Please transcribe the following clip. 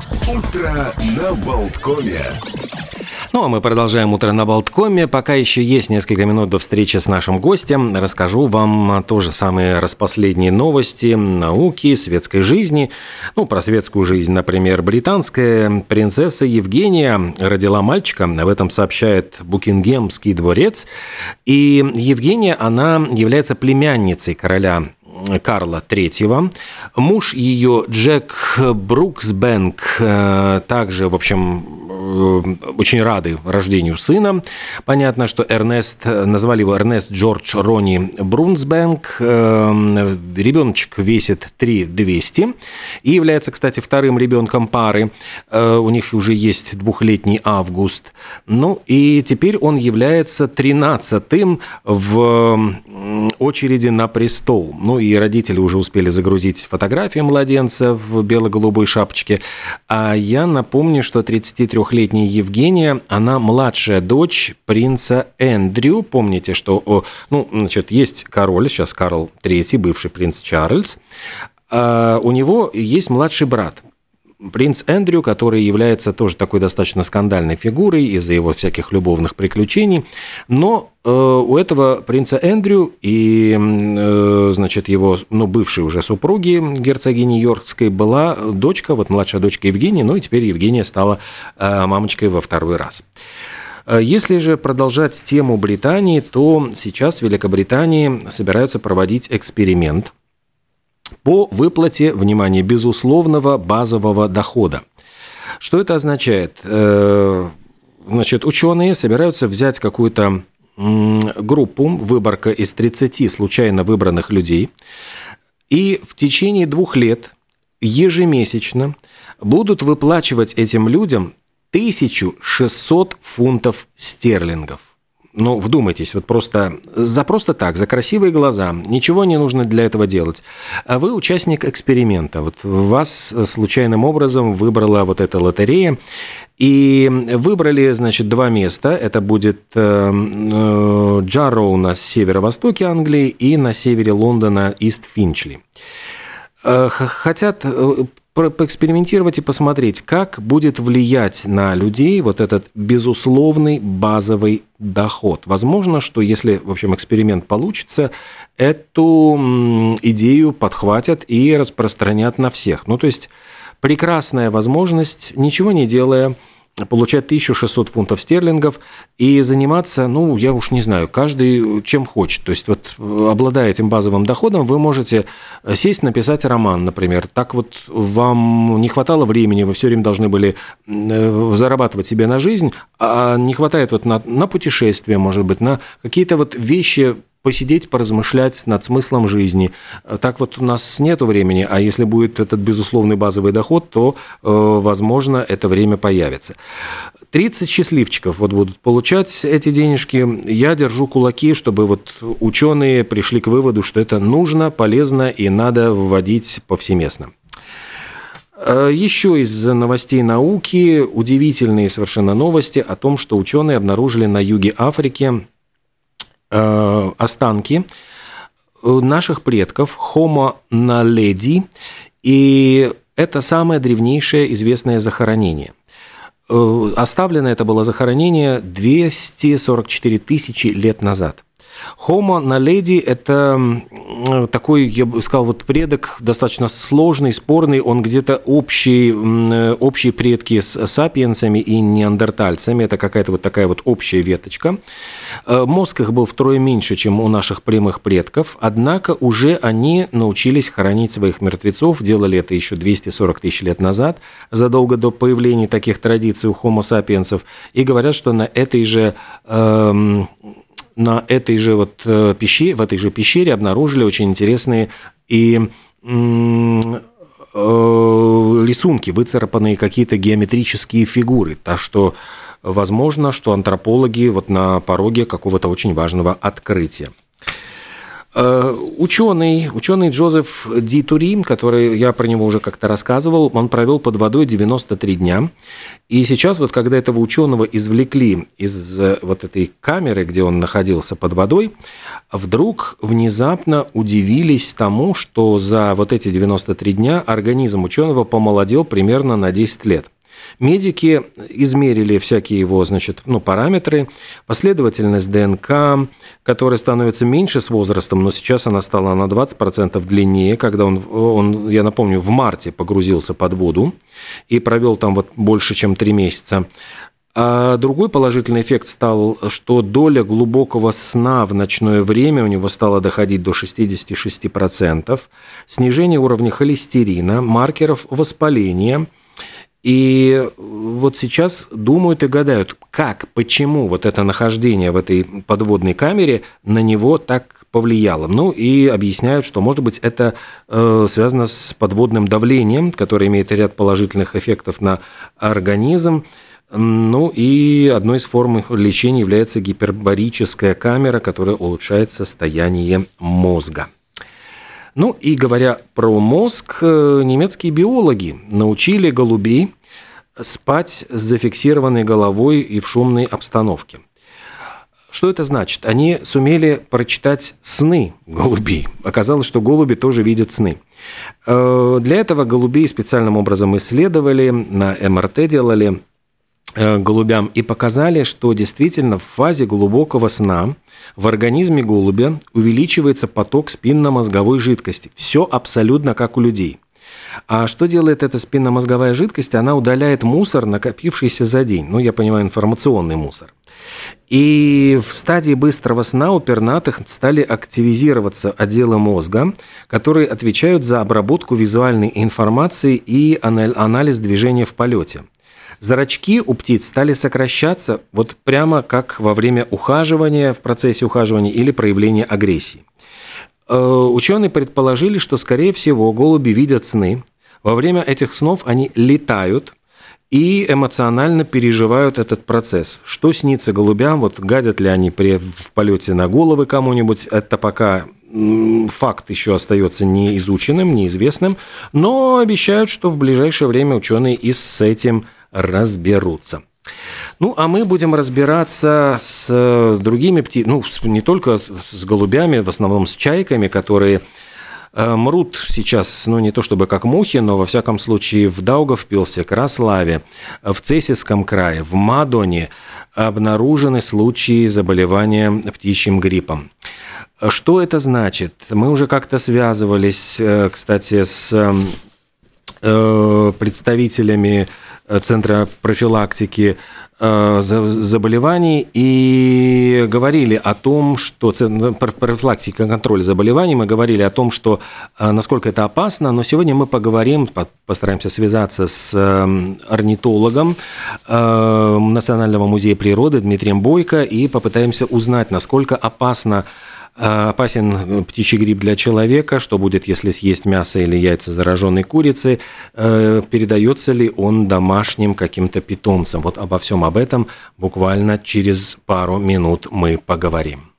Утро на Болткоме. Ну, а мы продолжаем утро на Болткоме. Пока еще есть несколько минут до встречи с нашим гостем, расскажу вам тоже самые распоследние новости науки, светской жизни. Ну, про светскую жизнь, например, британская принцесса Евгения родила мальчика. Об этом сообщает Букингемский дворец. И Евгения, она является племянницей короля Карла III. Муж ее Джек Бруксбенк э, также, в общем, очень рады рождению сына. Понятно, что Эрнест, назвали его Эрнест Джордж Рони Брунсбенк. Э, ребеночек весит 3200 и является, кстати, вторым ребенком пары. У них уже есть двухлетний Август. Ну и теперь он является тринадцатым в очереди на престол. Ну и родители уже успели загрузить фотографию младенца в бело-голубой шапочке. А я напомню, что 33-летняя Евгения, она младшая дочь принца Эндрю. Помните, что, ну, значит, есть король, сейчас Карл III, бывший принц Чарльз. А у него есть младший брат, принц Эндрю, который является тоже такой достаточно скандальной фигурой из-за его всяких любовных приключений, но э, у этого принца Эндрю и, э, значит, его, ну, бывшей уже супруги, герцогини Йоркской, была дочка, вот младшая дочка Евгения, ну и теперь Евгения стала э, мамочкой во второй раз. Если же продолжать тему Британии, то сейчас в Великобритании собираются проводить эксперимент – по выплате, внимание, безусловного базового дохода. Что это означает? Э, значит, ученые собираются взять какую-то группу, выборка из 30 случайно выбранных людей, и в течение двух лет ежемесячно будут выплачивать этим людям 1600 фунтов стерлингов ну, вдумайтесь, вот просто за просто так, за красивые глаза, ничего не нужно для этого делать. А вы участник эксперимента. Вот вас случайным образом выбрала вот эта лотерея, и выбрали, значит, два места. Это будет э, э, Джарроу на северо-востоке Англии и на севере Лондона Ист Финчли э, поэкспериментировать и посмотреть, как будет влиять на людей вот этот безусловный базовый доход. Возможно, что если, в общем, эксперимент получится, эту идею подхватят и распространят на всех. Ну, то есть прекрасная возможность, ничего не делая, получать 1600 фунтов стерлингов и заниматься, ну, я уж не знаю, каждый чем хочет. То есть вот обладая этим базовым доходом, вы можете сесть, написать роман, например. Так вот вам не хватало времени, вы все время должны были э, зарабатывать себе на жизнь, а не хватает вот на, на путешествия, может быть, на какие-то вот вещи посидеть, поразмышлять над смыслом жизни. Так вот у нас нет времени, а если будет этот безусловный базовый доход, то, э, возможно, это время появится. 30 счастливчиков вот будут получать эти денежки. Я держу кулаки, чтобы вот ученые пришли к выводу, что это нужно, полезно и надо вводить повсеместно. Э, Еще из новостей науки удивительные совершенно новости о том, что ученые обнаружили на юге Африки Э, останки э, наших предков Homo naledi, и это самое древнейшее известное захоронение. Э, оставлено это было захоронение 244 тысячи лет назад – Homo naledi – это такой, я бы сказал, вот предок достаточно сложный, спорный. Он где-то общий, общие предки с сапиенсами и неандертальцами. Это какая-то вот такая вот общая веточка. Э, мозг их был втрое меньше, чем у наших прямых предков. Однако уже они научились хоронить своих мертвецов. Делали это еще 240 тысяч лет назад, задолго до появления таких традиций у Homo sapiens. И говорят, что на этой же эм, на этой же вот э, пещере, в этой же пещере обнаружили очень интересные и э, рисунки, выцарапанные какие-то геометрические фигуры. Так что возможно, что антропологи вот на пороге какого-то очень важного открытия. Э, ученый, ученый Джозеф Ди Турин, который, я про него уже как-то рассказывал, он провел под водой 93 дня. И сейчас вот, когда этого ученого извлекли из э, вот этой камеры, где он находился под водой, вдруг внезапно удивились тому, что за вот эти 93 дня организм ученого помолодел примерно на 10 лет. Медики измерили всякие его значит, ну, параметры, последовательность ДНК, которая становится меньше с возрастом, но сейчас она стала на 20% длиннее, когда он, он, я напомню, в марте погрузился под воду и провел там вот больше, чем 3 месяца. А другой положительный эффект стал, что доля глубокого сна в ночное время у него стала доходить до 66%, снижение уровня холестерина, маркеров воспаления – и вот сейчас думают и гадают, как, почему вот это нахождение в этой подводной камере на него так повлияло. Ну и объясняют, что, может быть, это э, связано с подводным давлением, которое имеет ряд положительных эффектов на организм. Ну и одной из форм лечения является гипербарическая камера, которая улучшает состояние мозга. Ну и говоря про мозг, э, немецкие биологи научили голубей спать с зафиксированной головой и в шумной обстановке. Что это значит? Они сумели прочитать сны голубей. Оказалось, что голуби тоже видят сны. Э, для этого голубей специальным образом исследовали, на МРТ делали голубям и показали, что действительно в фазе глубокого сна в организме голубя увеличивается поток спинномозговой жидкости. Все абсолютно как у людей. А что делает эта спинномозговая жидкость? Она удаляет мусор, накопившийся за день. Ну, я понимаю, информационный мусор. И в стадии быстрого сна у пернатых стали активизироваться отделы мозга, которые отвечают за обработку визуальной информации и анализ движения в полете. Зрачки у птиц стали сокращаться вот прямо как во время ухаживания, в процессе ухаживания или проявления агрессии. Э, ученые предположили, что, скорее всего, голуби видят сны. Во время этих снов они летают и эмоционально переживают этот процесс. Что снится голубям, вот гадят ли они при, в полете на головы кому-нибудь, это пока факт еще остается неизученным, неизвестным, но обещают, что в ближайшее время ученые и с этим разберутся. Ну, а мы будем разбираться с э, другими птицами, ну, не только с голубями, в основном с чайками, которые э, мрут сейчас, ну, не то чтобы как мухи, но, во всяком случае, в Даугавпилсе, Краславе, в Цесиском крае, в Мадоне обнаружены случаи заболевания птичьим гриппом. Что это значит? Мы уже как-то связывались, э, кстати, с представителями Центра профилактики Э, заболеваний и говорили о том, что ну, профилактика контроль заболеваний, мы говорили о том, что э, насколько это опасно, но сегодня мы поговорим, постараемся связаться с эм, орнитологом э, Национального музея природы Дмитрием Бойко и попытаемся узнать, насколько опасно опасен э, птичий грипп для человека, что будет, если съесть мясо или яйца зараженной курицы, э, передается ли он домашним каким-то питомцам. Вот обо всем об этом буквально через пару минут мы поговорим.